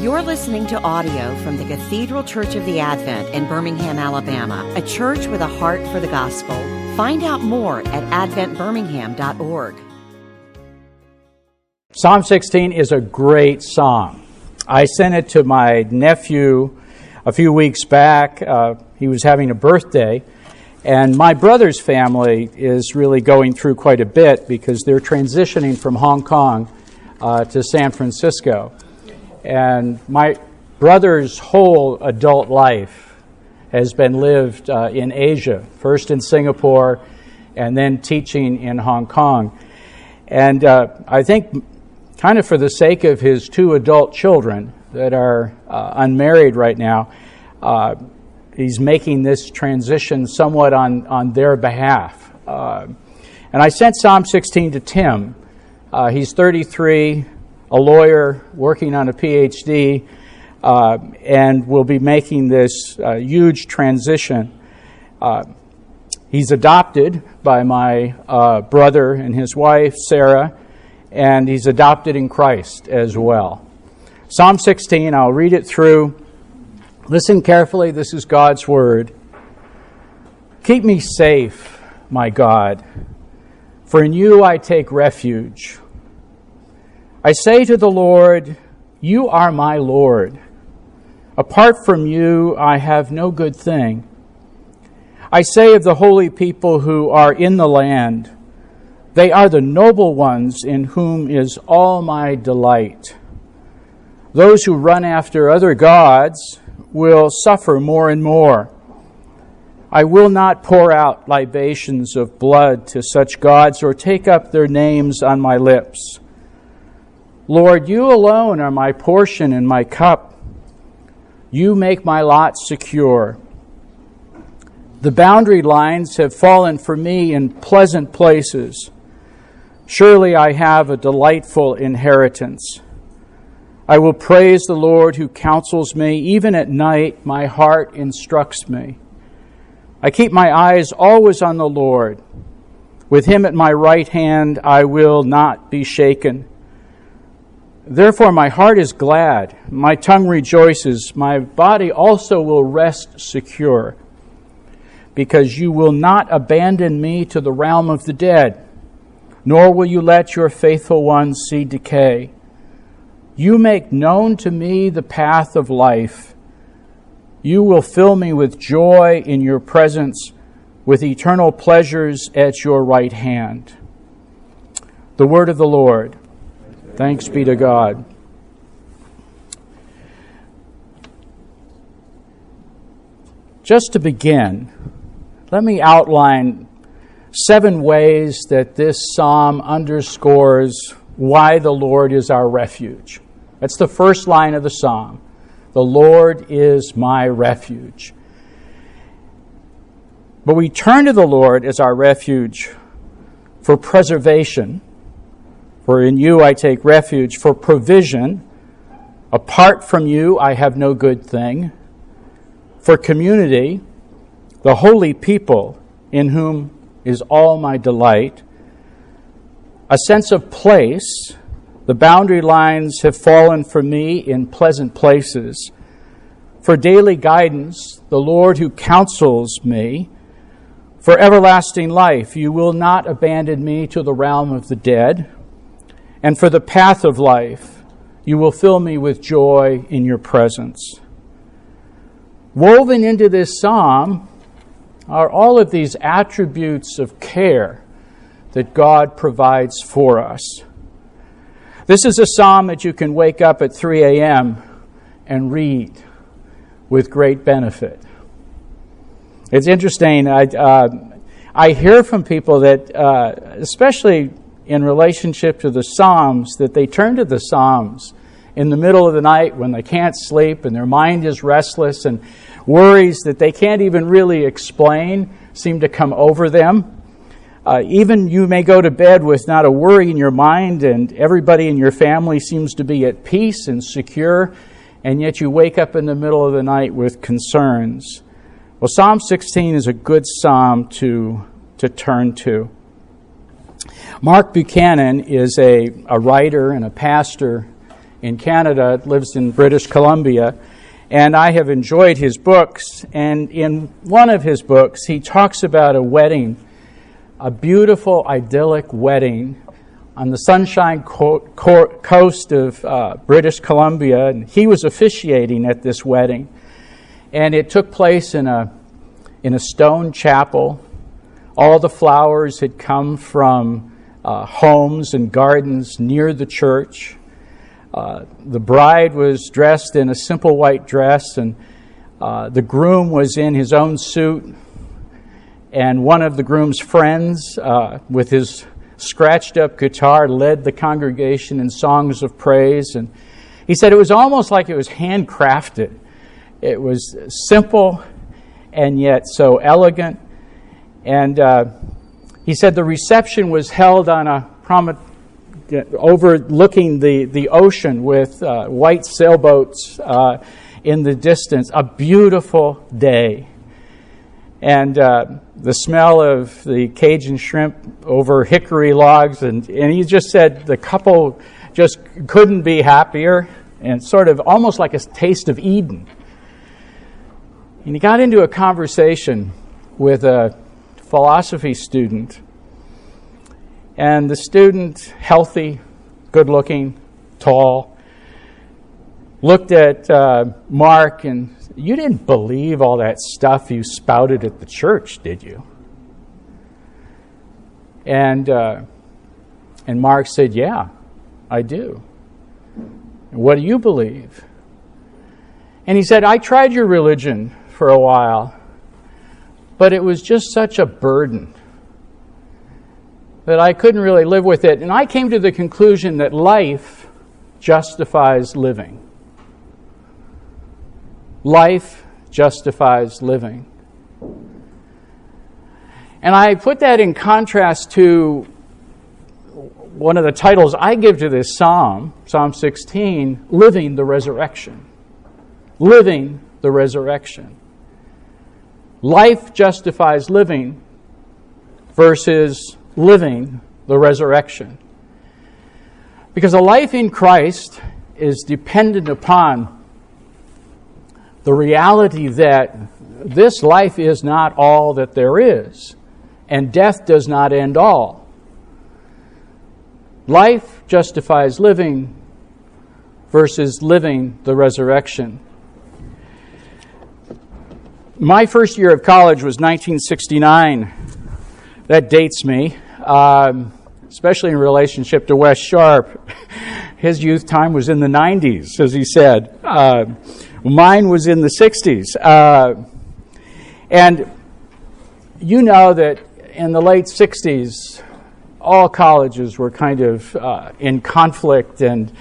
You're listening to audio from the Cathedral Church of the Advent in Birmingham, Alabama, a church with a heart for the gospel. Find out more at adventbirmingham.org. Psalm 16 is a great psalm. I sent it to my nephew a few weeks back. Uh, he was having a birthday, and my brother's family is really going through quite a bit because they're transitioning from Hong Kong uh, to San Francisco. And my brother's whole adult life has been lived uh, in Asia, first in Singapore and then teaching in Hong Kong. And uh, I think, kind of for the sake of his two adult children that are uh, unmarried right now, uh, he's making this transition somewhat on, on their behalf. Uh, and I sent Psalm 16 to Tim. Uh, he's 33 a lawyer working on a PhD, uh, and will be making this uh, huge transition. Uh, he's adopted by my uh, brother and his wife, Sarah, and he's adopted in Christ as well. Psalm 16, I'll read it through. Listen carefully, this is God's word. Keep me safe, my God, for in you I take refuge. I say to the Lord, You are my Lord. Apart from you, I have no good thing. I say of the holy people who are in the land, They are the noble ones in whom is all my delight. Those who run after other gods will suffer more and more. I will not pour out libations of blood to such gods or take up their names on my lips. Lord, you alone are my portion and my cup. You make my lot secure. The boundary lines have fallen for me in pleasant places. Surely I have a delightful inheritance. I will praise the Lord who counsels me. Even at night, my heart instructs me. I keep my eyes always on the Lord. With him at my right hand, I will not be shaken. Therefore, my heart is glad, my tongue rejoices, my body also will rest secure, because you will not abandon me to the realm of the dead, nor will you let your faithful ones see decay. You make known to me the path of life. You will fill me with joy in your presence, with eternal pleasures at your right hand. The word of the Lord. Thanks be to God. Just to begin, let me outline seven ways that this psalm underscores why the Lord is our refuge. That's the first line of the psalm. The Lord is my refuge. But we turn to the Lord as our refuge for preservation for in you I take refuge for provision. Apart from you I have no good thing. For community, the holy people in whom is all my delight. A sense of place. The boundary lines have fallen for me in pleasant places. For daily guidance, the Lord who counsels me. For everlasting life, you will not abandon me to the realm of the dead and for the path of life, you will fill me with joy in your presence. Woven into this psalm are all of these attributes of care that God provides for us. This is a psalm that you can wake up at 3 a.m. and read with great benefit. It's interesting. I, uh, I hear from people that, uh, especially in relationship to the Psalms that they turn to the Psalms in the middle of the night when they can't sleep and their mind is restless and worries that they can't even really explain seem to come over them. Uh, even you may go to bed with not a worry in your mind, and everybody in your family seems to be at peace and secure, and yet you wake up in the middle of the night with concerns. Well, Psalm 16 is a good psalm to, to turn to. Mark Buchanan is a, a writer and a pastor in Canada, lives in British Columbia, and I have enjoyed his books. And in one of his books, he talks about a wedding, a beautiful, idyllic wedding on the Sunshine Co- Co- Coast of uh, British Columbia. And he was officiating at this wedding. And it took place in a, in a stone chapel. All the flowers had come from uh, homes and gardens near the church. Uh, the bride was dressed in a simple white dress, and uh, the groom was in his own suit. And one of the groom's friends, uh, with his scratched up guitar, led the congregation in songs of praise. And he said it was almost like it was handcrafted. It was simple and yet so elegant. And uh, he said the reception was held on a prominent overlooking the, the ocean with uh, white sailboats uh, in the distance. A beautiful day. And uh, the smell of the Cajun shrimp over hickory logs. And, and he just said the couple just couldn't be happier and sort of almost like a taste of Eden. And he got into a conversation with a philosophy student and the student, healthy, good looking, tall, looked at uh, Mark and you didn't believe all that stuff you spouted at the church, did you? And uh, and Mark said, "Yeah, I do." What do you believe? And he said, "I tried your religion for a while, but it was just such a burden that I couldn't really live with it. And I came to the conclusion that life justifies living. Life justifies living. And I put that in contrast to one of the titles I give to this psalm, Psalm 16, Living the Resurrection. Living the Resurrection. Life justifies living versus living the resurrection. Because a life in Christ is dependent upon the reality that this life is not all that there is, and death does not end all. Life justifies living versus living the resurrection. My first year of college was 1969 that dates me, um, especially in relationship to Wes Sharp. His youth time was in the 90s, as he said. Uh, mine was in the 60s. Uh, and you know that in the late 60s, all colleges were kind of uh, in conflict, and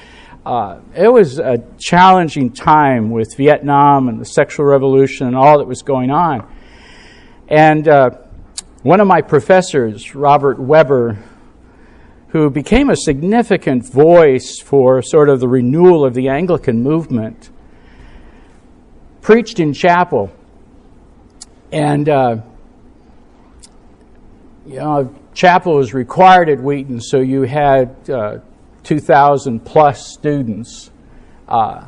uh, it was a challenging time with Vietnam and the sexual revolution and all that was going on. And uh, one of my professors, Robert Webber, who became a significant voice for sort of the renewal of the Anglican movement, preached in chapel. And, uh, you know, chapel was required at Wheaton, so you had uh, 2,000 plus students. Uh,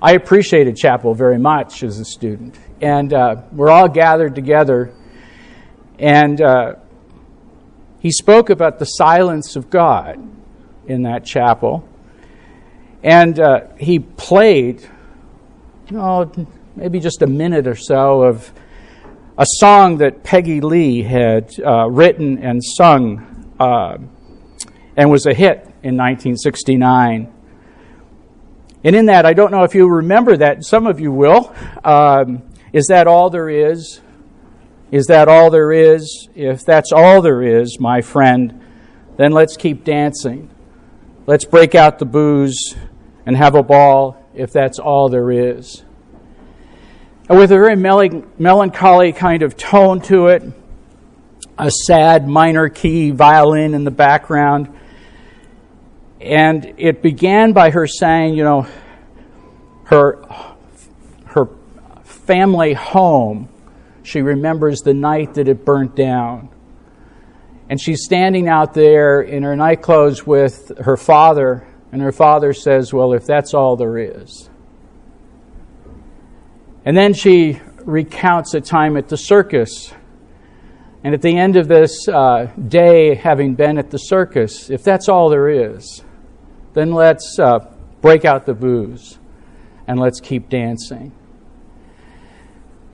I appreciated chapel very much as a student. And uh, we're all gathered together and uh, he spoke about the silence of God in that chapel. And uh, he played, oh, maybe just a minute or so of a song that Peggy Lee had uh, written and sung uh, and was a hit in 1969. And in that, I don't know if you remember that, some of you will. Um, is that all there is? Is that all there is? If that's all there is, my friend, then let's keep dancing. Let's break out the booze and have a ball if that's all there is. And with a very melancholy kind of tone to it, a sad minor key violin in the background. And it began by her saying, you know, her, her family home she remembers the night that it burnt down. And she's standing out there in her nightclothes with her father And her father says, Well, if that's all there is. And then she recounts a time at the circus. And at the end of this uh, day, having been at the circus, if that's all there is, then let's uh, break out the booze and let's keep dancing.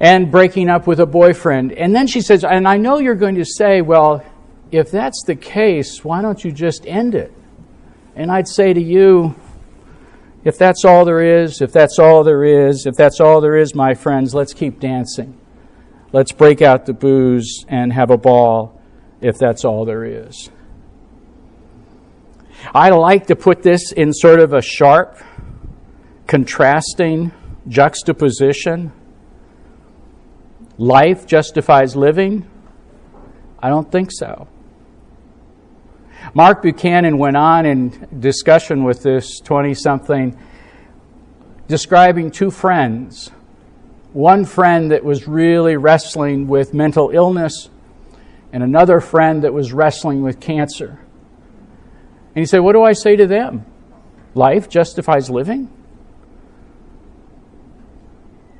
And breaking up with a boyfriend. And then she says, and I know you're going to say, well, if that's the case, why don't you just end it? And I'd say to you, if that's all there is, if that's all there is, if that's all there is, my friends, let's keep dancing. Let's break out the booze and have a ball if that's all there is. I like to put this in sort of a sharp, contrasting juxtaposition. Life justifies living? I don't think so. Mark Buchanan went on in discussion with this 20 something, describing two friends. One friend that was really wrestling with mental illness, and another friend that was wrestling with cancer. And he said, What do I say to them? Life justifies living?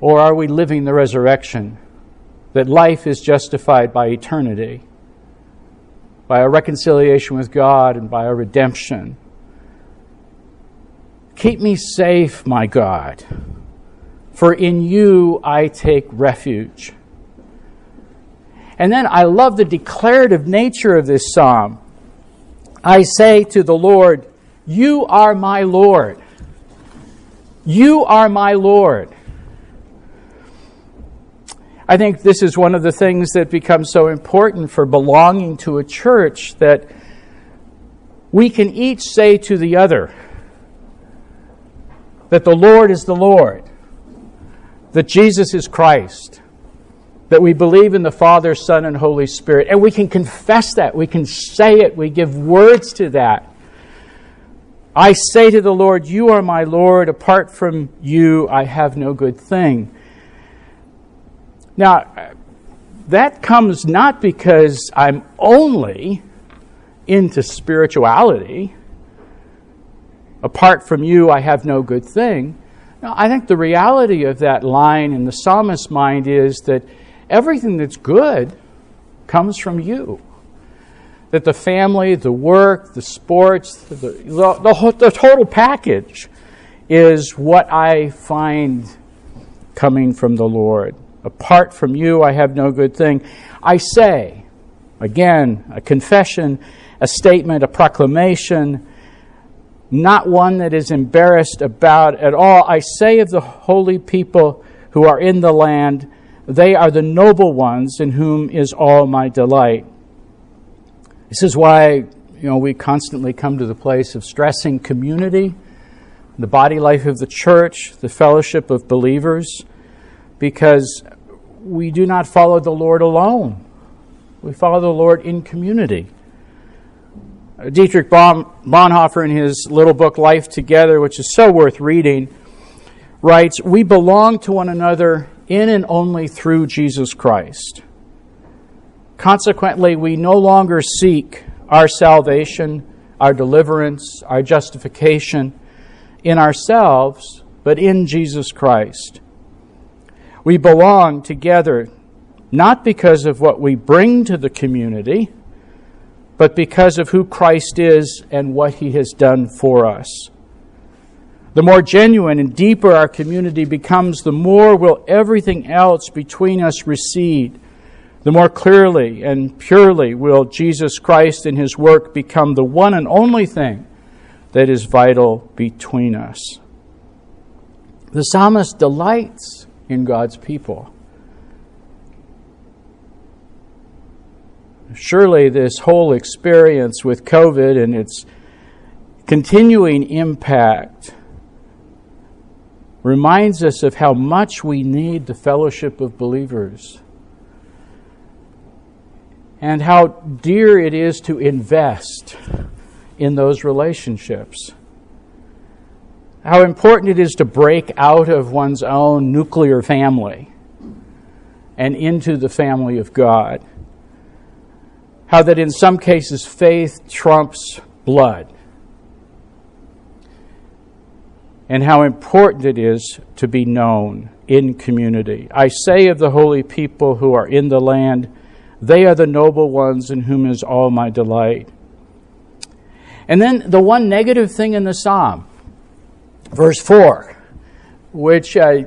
Or are we living the resurrection? That life is justified by eternity, by a reconciliation with God, and by a redemption. Keep me safe, my God, for in you I take refuge. And then I love the declarative nature of this psalm. I say to the Lord, You are my Lord. You are my Lord. I think this is one of the things that becomes so important for belonging to a church that we can each say to the other that the Lord is the Lord, that Jesus is Christ, that we believe in the Father, Son, and Holy Spirit. And we can confess that. We can say it. We give words to that. I say to the Lord, You are my Lord. Apart from you, I have no good thing. Now, that comes not because I'm only into spirituality. Apart from you, I have no good thing. Now, I think the reality of that line in the psalmist's mind is that everything that's good comes from you. That the family, the work, the sports, the, the, the, the total package is what I find coming from the Lord. Apart from you, I have no good thing. I say, again, a confession, a statement, a proclamation, not one that is embarrassed about at all. I say of the holy people who are in the land, they are the noble ones in whom is all my delight. This is why you know we constantly come to the place of stressing community, the body life of the church, the fellowship of believers, because we do not follow the Lord alone. We follow the Lord in community. Dietrich Bonhoeffer, in his little book Life Together, which is so worth reading, writes We belong to one another in and only through Jesus Christ. Consequently, we no longer seek our salvation, our deliverance, our justification in ourselves, but in Jesus Christ. We belong together not because of what we bring to the community, but because of who Christ is and what he has done for us. The more genuine and deeper our community becomes, the more will everything else between us recede. The more clearly and purely will Jesus Christ and his work become the one and only thing that is vital between us. The psalmist delights in God's people. Surely, this whole experience with COVID and its continuing impact reminds us of how much we need the fellowship of believers and how dear it is to invest in those relationships how important it is to break out of one's own nuclear family and into the family of God. How that in some cases faith trumps blood. And how important it is to be known in community. I say of the holy people who are in the land, they are the noble ones in whom is all my delight. And then the one negative thing in the psalm, verse 4, which uh,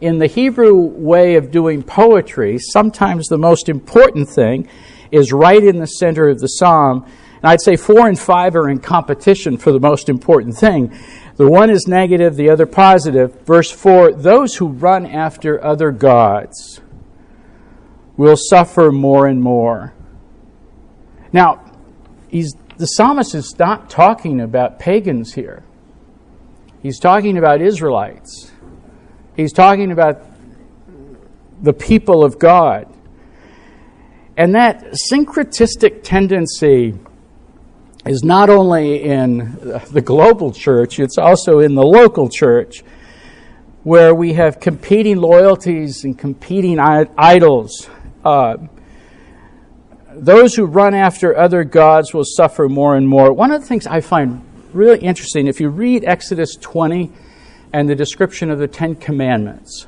in the Hebrew way of doing poetry, sometimes the most important thing is right in the center of the psalm. And I'd say four and five are in competition for the most important thing. The one is negative, the other positive. Verse 4 Those who run after other gods will suffer more and more. Now, the psalmist is not talking about pagans here, he's talking about Israelites. He's talking about the people of God. And that syncretistic tendency is not only in the global church, it's also in the local church, where we have competing loyalties and competing idols. Uh, those who run after other gods will suffer more and more. One of the things I find really interesting, if you read Exodus 20 and the description of the Ten Commandments,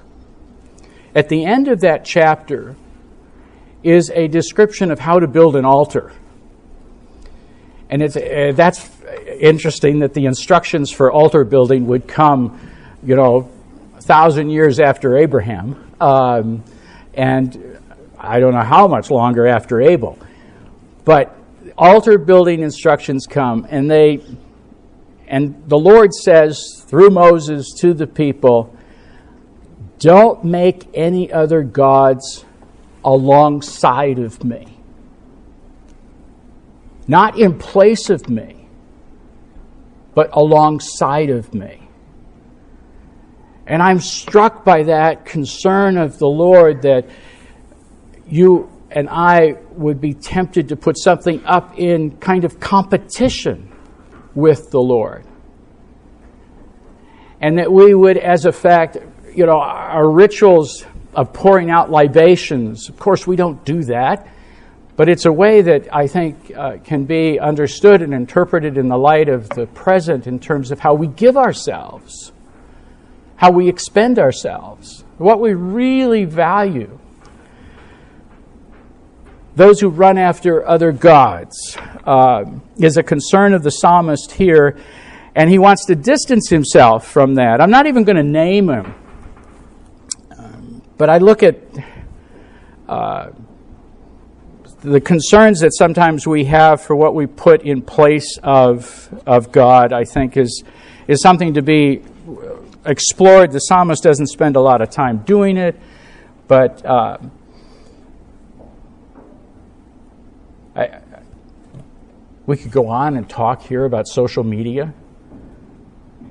at the end of that chapter is a description of how to build an altar. And it's, uh, that's interesting that the instructions for altar building would come, you know, a thousand years after Abraham, um, and I don't know how much longer after Abel. But altar building instructions come, and they, and the Lord says through Moses to the people, don't make any other gods alongside of me not in place of me, but alongside of me. And I'm struck by that concern of the Lord that you and I would be tempted to put something up in kind of competition with the Lord. And that we would, as a fact, you know, our rituals of pouring out libations, of course, we don't do that. But it's a way that I think uh, can be understood and interpreted in the light of the present in terms of how we give ourselves, how we expend ourselves, what we really value. Those who run after other gods uh, is a concern of the psalmist here, and he wants to distance himself from that. I'm not even going to name him, um, but I look at. Uh, the concerns that sometimes we have for what we put in place of, of God, I think, is, is something to be explored. The psalmist doesn't spend a lot of time doing it, but uh, I, we could go on and talk here about social media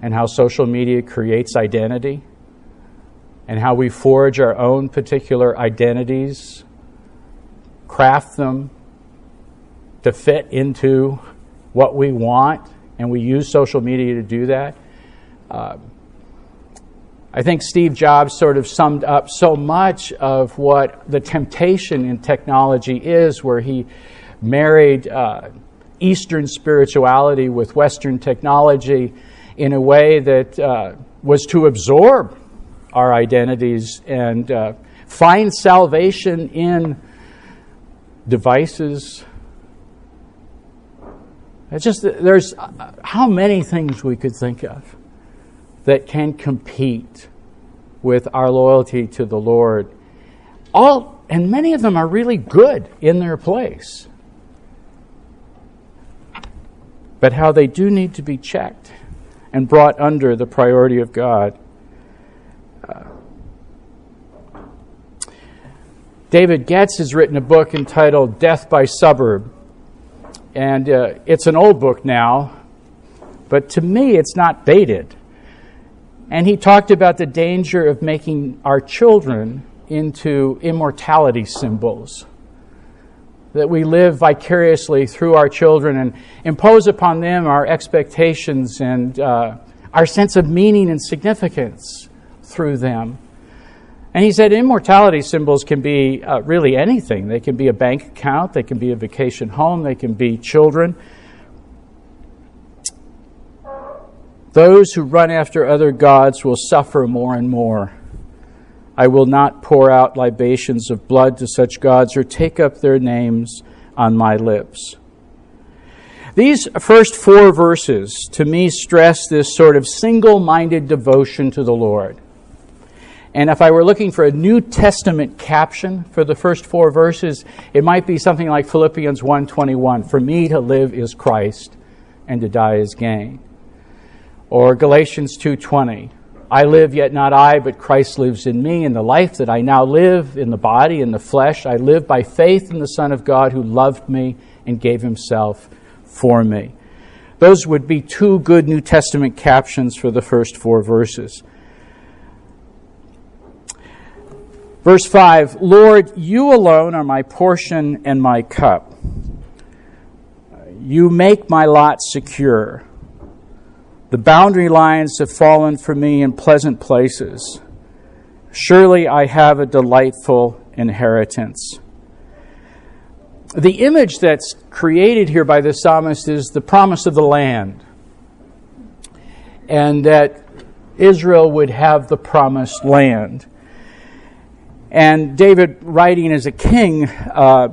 and how social media creates identity and how we forge our own particular identities craft them to fit into what we want, and we use social media to do that. Uh, I think Steve Jobs sort of summed up so much of what the temptation in technology is, where he married uh, Eastern spirituality with Western technology in a way that uh, was to absorb our identities and uh, find salvation in devices. It's just there's uh, how many things we could think of that can compete with our loyalty to the Lord. All and many of them are really good in their place. But how they do need to be checked and brought under the priority of God. David Goetz has written a book entitled Death by Suburb. And uh, it's an old book now, but to me it's not dated. And he talked about the danger of making our children into immortality symbols. That we live vicariously through our children and impose upon them our expectations and uh, our sense of meaning and significance through them. And he said immortality symbols can be uh, really anything. They can be a bank account, they can be a vacation home, they can be children. Those who run after other gods will suffer more and more. I will not pour out libations of blood to such gods or take up their names on my lips. These first four verses, to me, stress this sort of single minded devotion to the Lord. And if I were looking for a New Testament caption for the first four verses, it might be something like Philippians 1:21, "For me to live is Christ, and to die is gain." Or Galatians 2:20, "I live yet not I, but Christ lives in me, and the life that I now live in the body in the flesh, I live by faith in the Son of God who loved me and gave himself for me." Those would be two good New Testament captions for the first four verses. Verse 5 Lord, you alone are my portion and my cup. You make my lot secure. The boundary lines have fallen for me in pleasant places. Surely I have a delightful inheritance. The image that's created here by the psalmist is the promise of the land, and that Israel would have the promised land. And David, writing as a king, uh,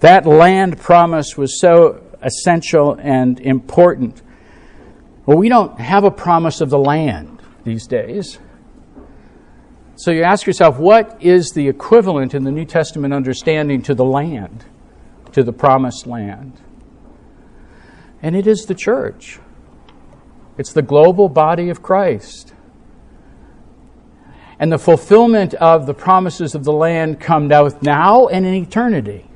that land promise was so essential and important. Well, we don't have a promise of the land these days. So you ask yourself, what is the equivalent in the New Testament understanding to the land, to the promised land? And it is the church, it's the global body of Christ and the fulfillment of the promises of the land come both now and in eternity.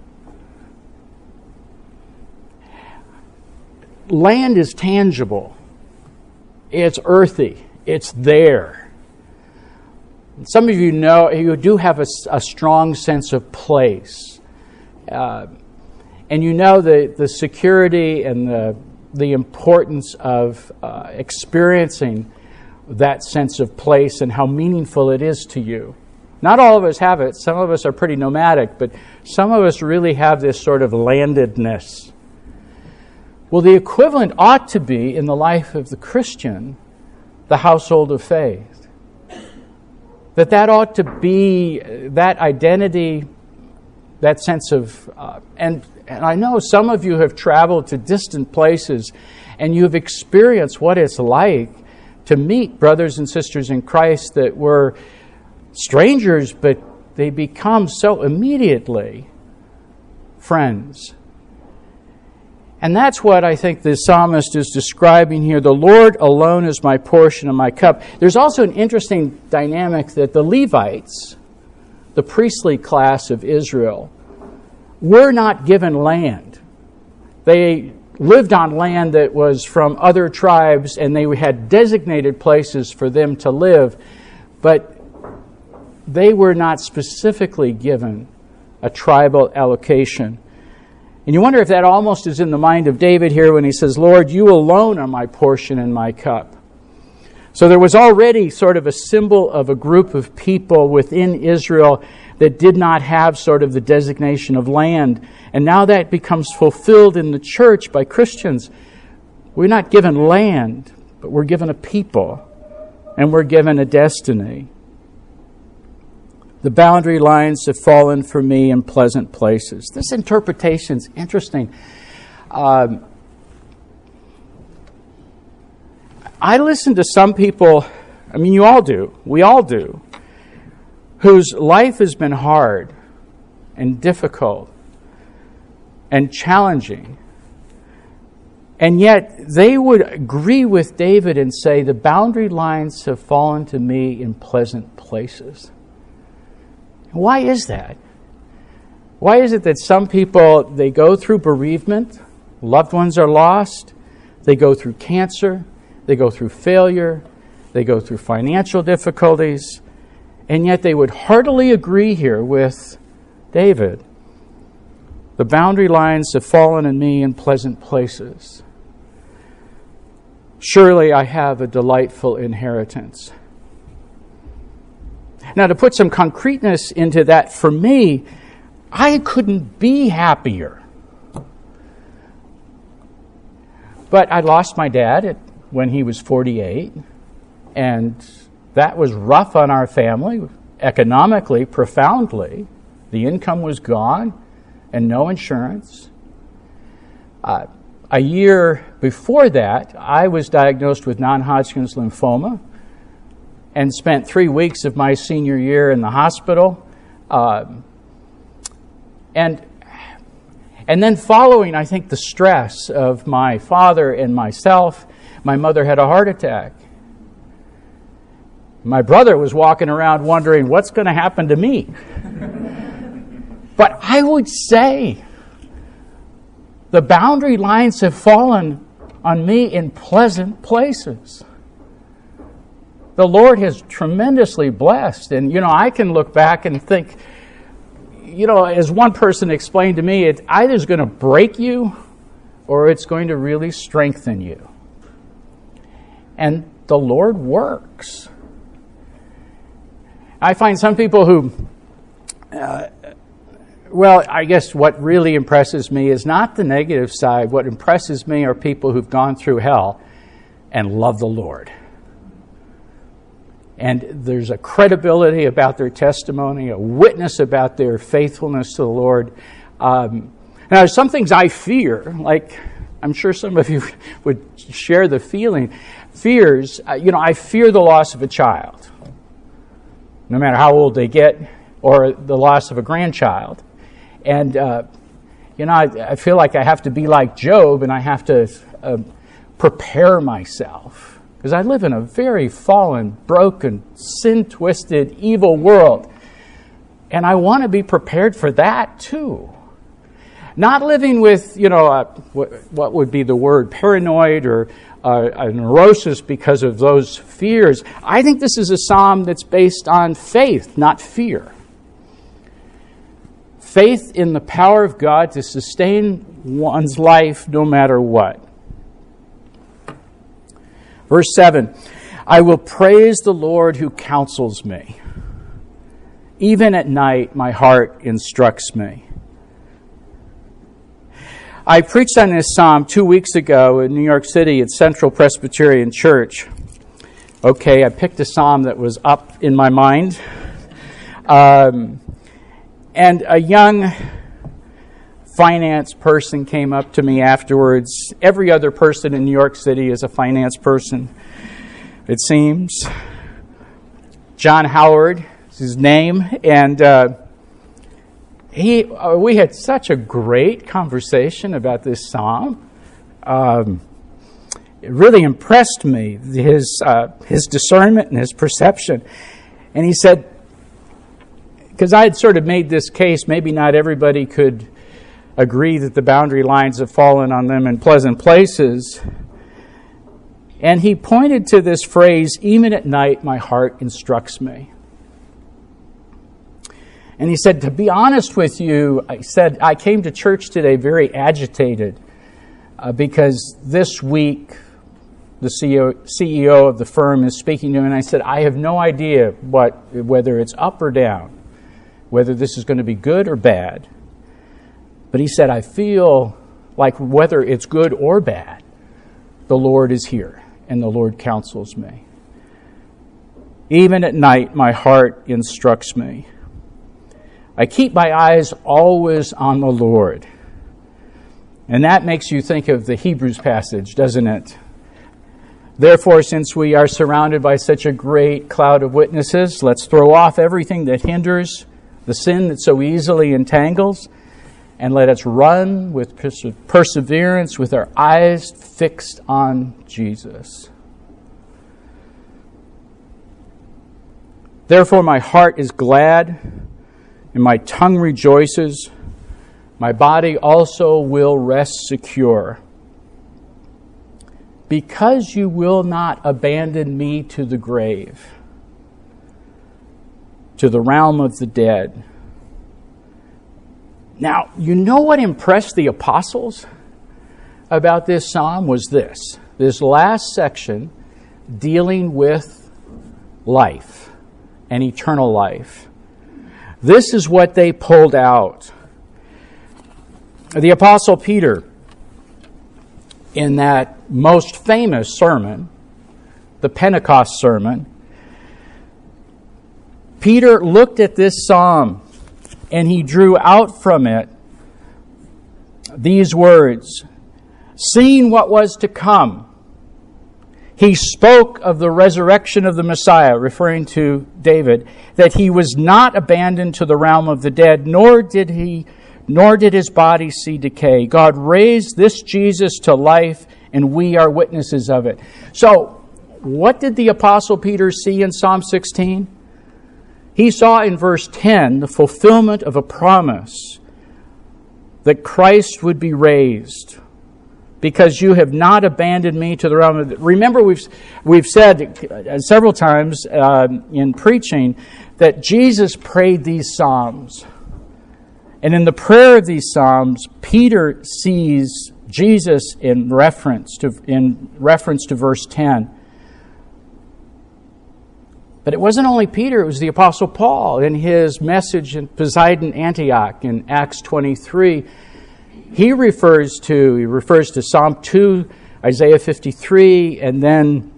Land is tangible, it's earthy, it's there. Some of you know, you do have a, a strong sense of place. Uh, and you know the, the security and the, the importance of uh, experiencing that sense of place and how meaningful it is to you. Not all of us have it. Some of us are pretty nomadic, but some of us really have this sort of landedness. Well, the equivalent ought to be in the life of the Christian, the household of faith. That that ought to be that identity, that sense of, uh, and, and I know some of you have traveled to distant places and you've experienced what it's like to meet brothers and sisters in Christ that were strangers, but they become so immediately friends. And that's what I think the psalmist is describing here. The Lord alone is my portion and my cup. There's also an interesting dynamic that the Levites, the priestly class of Israel, were not given land. They lived on land that was from other tribes, and they had designated places for them to live, but they were not specifically given a tribal allocation. And you wonder if that almost is in the mind of David here when he says, Lord, you alone are my portion and my cup. So there was already sort of a symbol of a group of people within Israel that did not have sort of the designation of land. And now that becomes fulfilled in the church by Christians. We're not given land, but we're given a people, and we're given a destiny. The boundary lines have fallen for me in pleasant places. This interpretation is interesting. Um, I listen to some people, I mean, you all do, we all do, whose life has been hard and difficult and challenging. And yet they would agree with David and say, The boundary lines have fallen to me in pleasant places. Why is that? Why is it that some people they go through bereavement, loved ones are lost, they go through cancer, they go through failure, they go through financial difficulties, and yet they would heartily agree here with David. The boundary lines have fallen in me in pleasant places. Surely I have a delightful inheritance. Now, to put some concreteness into that, for me, I couldn't be happier. But I lost my dad at when he was 48, and that was rough on our family, economically, profoundly. The income was gone and no insurance. Uh, a year before that, I was diagnosed with non Hodgkin's lymphoma and spent three weeks of my senior year in the hospital. Uh, and and then, following, I think, the stress of my father and myself, my mother had a heart attack. My brother was walking around wondering, what's going to happen to me? but I would say the boundary lines have fallen on me in pleasant places. The Lord has tremendously blessed. And, you know, I can look back and think, you know, as one person explained to me, it either is going to break you or it's going to really strengthen you. And the Lord works. I find some people who, uh, well, I guess what really impresses me is not the negative side. What impresses me are people who've gone through hell and love the Lord. And there's a credibility about their testimony, a witness about their faithfulness to the Lord. Um, now, there's some things I fear, like I'm sure some of you would share the feeling. Fears, uh, you know, I fear the loss of a child, no matter how old they get, or the loss of a grandchild. And, uh, you know, I, I, feel like I have to be like Job and I have to uh, prepare myself. Because I live in a very fallen, broken, sin twisted, evil world. And I want to be prepared for that too. Not living with, you know, uh, what, what, would be the word, paranoid or a neurosis because of those fears. I think this is a psalm that's based on faith, not fear faith in the power of God to sustain one's life no matter what. Verse 7 I will praise the Lord who counsels me. Even at night, my heart instructs me. I preached on this psalm two weeks ago in New York City at Central Presbyterian Church. Okay, I picked a psalm that was up in my mind. Um, and a young finance person came up to me afterwards. Every other person in New York City is a finance person, it seems. John Howard is his name, and uh, he uh, we had such a great conversation about this psalm. Um, it really impressed me his uh, his discernment and his perception. And he said, because I had sort of made this case, maybe not everybody could agree that the boundary lines have fallen on them in pleasant places. And he pointed to this phrase, even at night, my heart instructs me. And he said, To be honest with you, I said, I came to church today very agitated uh, because this week the CEO, CEO of the firm is speaking to me, and I said, I have no idea what, whether it's up or down whether this is going to be good or bad. But he said, I feel like whether it's good or bad, the Lord is here and the Lord counsels me. Even at night, my heart instructs me. I keep my eyes always on the Lord. And that makes you think of the Hebrews passage, doesn't it? Therefore, since we are surrounded by such a great cloud of witnesses, let's throw off everything that hinders the sin that so easily entangles, and let us run with perseverance with our eyes fixed on Jesus. Therefore, my heart is glad, and my tongue rejoices. My body also will rest secure. Because you will not abandon me to the grave to the realm of the dead. Now, you know what impressed the apostles about this psalm was this this last section dealing with life and eternal life. This is what they pulled out. The apostle Peter in that most famous sermon, the Pentecost sermon, Peter looked at this psalm and he drew out from it these words Seeing what was to come, he spoke of the resurrection of the Messiah, referring to David, that he was not abandoned to the realm of the dead, nor did he nor did his body see decay. God raised this Jesus to life, and we are witnesses of it. So, what did the apostle Peter see in Psalm 16? He saw in verse 10 the fulfillment of a promise that Christ would be raised because you have not abandoned me to the realm of the, remember we've we've said several times uh, in preaching that Jesus prayed these psalms and in the prayer of these psalms Peter sees Jesus in reference to in reference to verse 10 but it wasn't only Peter, it was the Apostle Paul in his message in Pisidian Antioch in Acts 23. He refers to he refers to Psalm 2, Isaiah 53, and then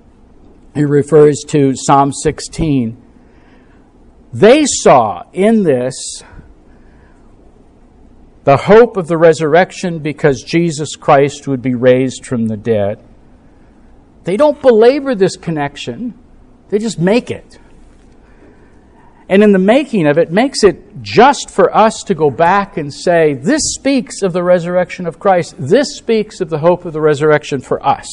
he refers to Psalm 16. They saw in this the hope of the resurrection because Jesus Christ would be raised from the dead. They don't belabor this connection. They just make it. And in the making of it, makes it just for us to go back and say, this speaks of the resurrection of Christ. This speaks of the hope of the resurrection for us.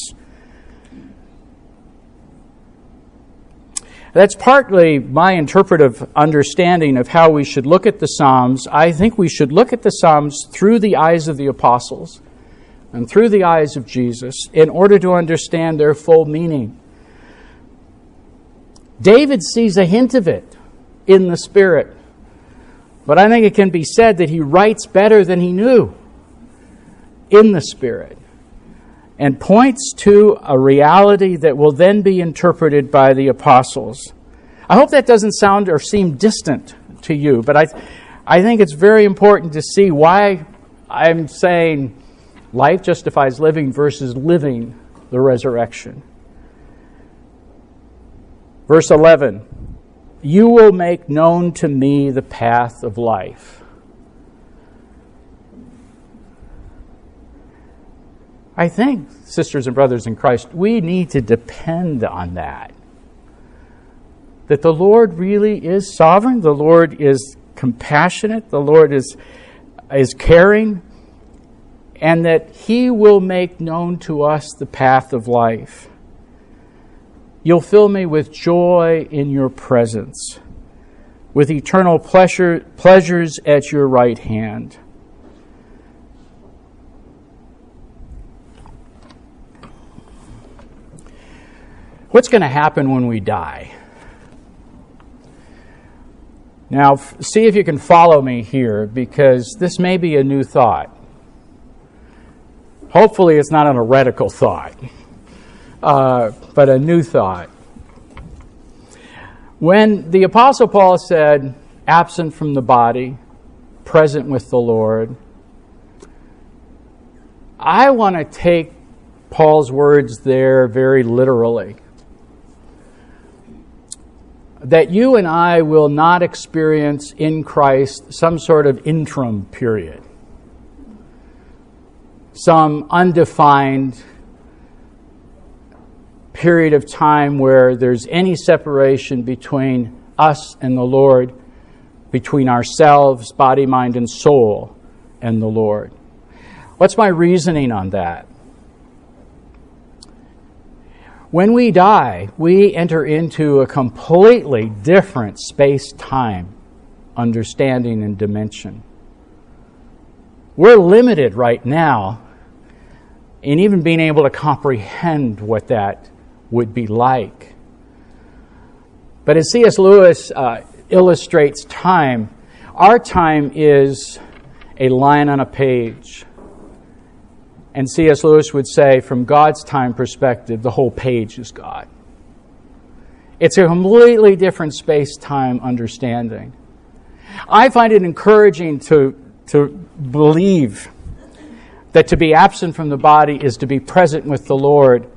That's partly my interpretive understanding of how we should look at the Psalms. I think we should look at the Psalms through the eyes of the apostles and through the eyes of Jesus in order to understand their full meaning. David sees a hint of it in the Spirit. But I think it can be said that he writes better than he knew in the Spirit and points to a reality that will then be interpreted by the apostles. I hope that doesn't sound or seem distant to you, but I, I think it's very important to see why I'm saying life justifies living versus living the resurrection. Verse 11 You will make known to me the path of life. I think, sisters and brothers in Christ, we need to depend on that. That the Lord really is sovereign, the Lord is compassionate, the Lord is, is caring, and that He will make known to us the path of life. You'll fill me with joy in your presence, with eternal pleasure, pleasures at your right hand. What's going to happen when we die? Now, see if you can follow me here because this may be a new thought. Hopefully, it's not an heretical thought uh, but a new thought. When the Apostle Paul said, absent from the body, present with the Lord, I want to take Paul's words there very literally. That you and I will not experience in Christ some sort of interim period, some undefined period of time where there's any separation between us and the Lord, between ourselves, body, mind, and soul, and the Lord. What's my reasoning on that? When we die, we enter into a completely different space time understanding and dimension. We're limited right now in even being able to comprehend what that would be like. But as C.S. Lewis uh, illustrates time, our time is a line on a page. And C.S. Lewis would say, from God's time perspective, the whole page is God. It's a completely different space time understanding. I find it encouraging to, to believe that to be absent from the body is to be present with the Lord.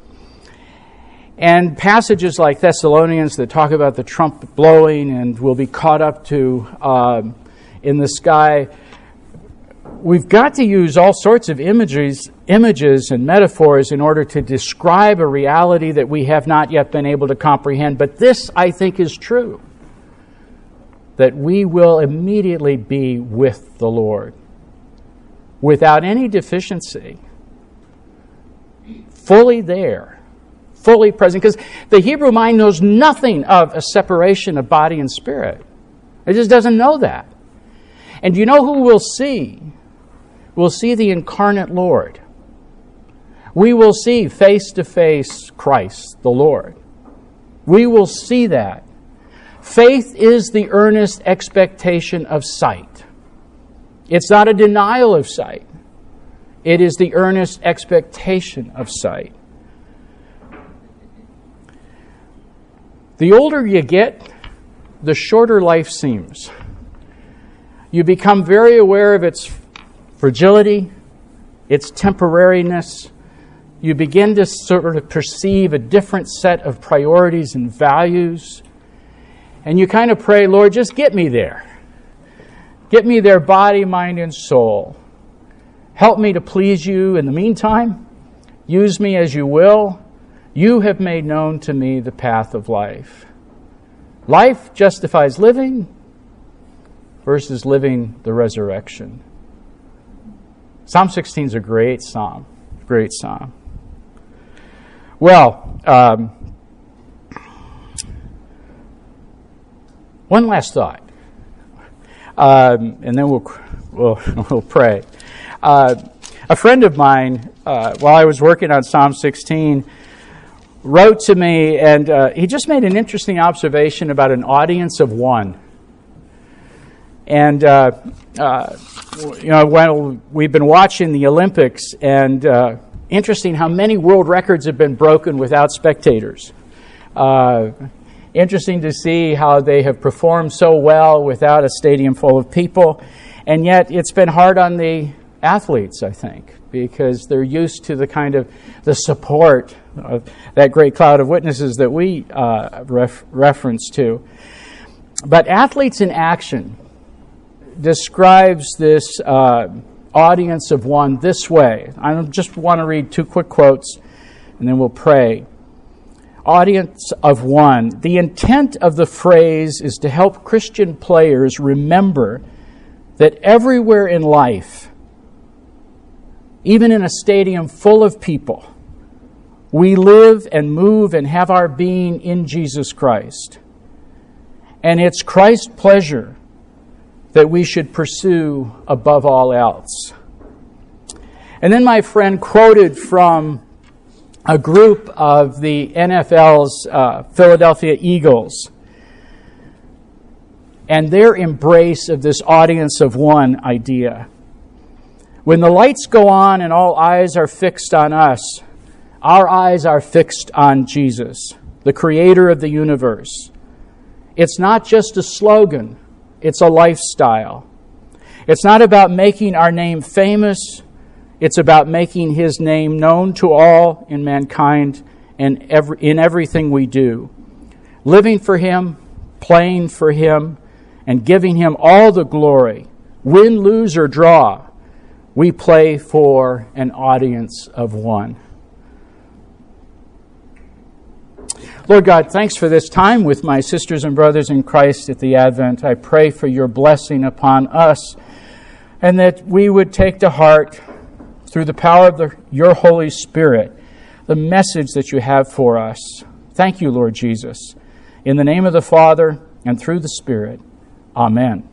And passages like Thessalonians that talk about the trumpet blowing and will be caught up to um, in the sky. We've got to use all sorts of images, images and metaphors in order to describe a reality that we have not yet been able to comprehend. But this, I think, is true that we will immediately be with the Lord without any deficiency, fully there, fully present. Because the Hebrew mind knows nothing of a separation of body and spirit, it just doesn't know that. And you know who we'll see? We'll see the incarnate Lord. We will see face to face Christ, the Lord. We will see that. Faith is the earnest expectation of sight. It's not a denial of sight, it is the earnest expectation of sight. The older you get, the shorter life seems. You become very aware of its fragility, its temporariness. You begin to sort of perceive a different set of priorities and values and you kind of pray, Lord, just get me there. Get me there, body, mind, and soul. Help me to please you in the meantime. Use me as you will. You have made known to me the path of life. Life justifies living versus living the resurrection. Psalm 16 is a great psalm. Great psalm. Well, um, One last thought, um, and then we'll, we'll, we'll pray. Uh, a friend of mine, uh, while I was working on Psalm 16, wrote to me, and uh, he just made an interesting observation about an audience of one. And, uh, uh, you know, when we've been watching the Olympics, and uh, interesting how many world records have been broken without spectators interesting to see how they have performed so well without a stadium full of people. And yet it's been hard on the athletes, I think, because they're used to the kind of the support that great cloud of witnesses that we uh, ref- reference to. But athletes in action describes this uh, audience of one this way. I just want to read two quick quotes, and then we'll pray audience of one. The intent of the phrase is to help Christian players remember that everywhere in life, even in a stadium full of people, we live and move and have our being in Jesus Christ. And it's Christ's pleasure that we should pursue above all else. And then my friend quoted from a group of the NFL's uh, Philadelphia Eagles and their embrace of this audience of one idea. When the lights go on and all eyes are fixed on us, our eyes are fixed on Jesus, the creator of the universe. It's not just a slogan, it's a lifestyle. It's not about making our name famous it's about making his name known to all in mankind and every, in everything we do. Living for him, playing for him, and giving him all the glory. Win, lose, or draw, we play for an audience of one. Lord God, thanks for this time with my sisters and brothers in Christ at the Advent. I pray for your blessing upon us and that we would take to heart through the power of the, your Holy Spirit, the message that you have for us. Thank you, Lord Jesus. In the name of the Father, and through the Spirit. Amen.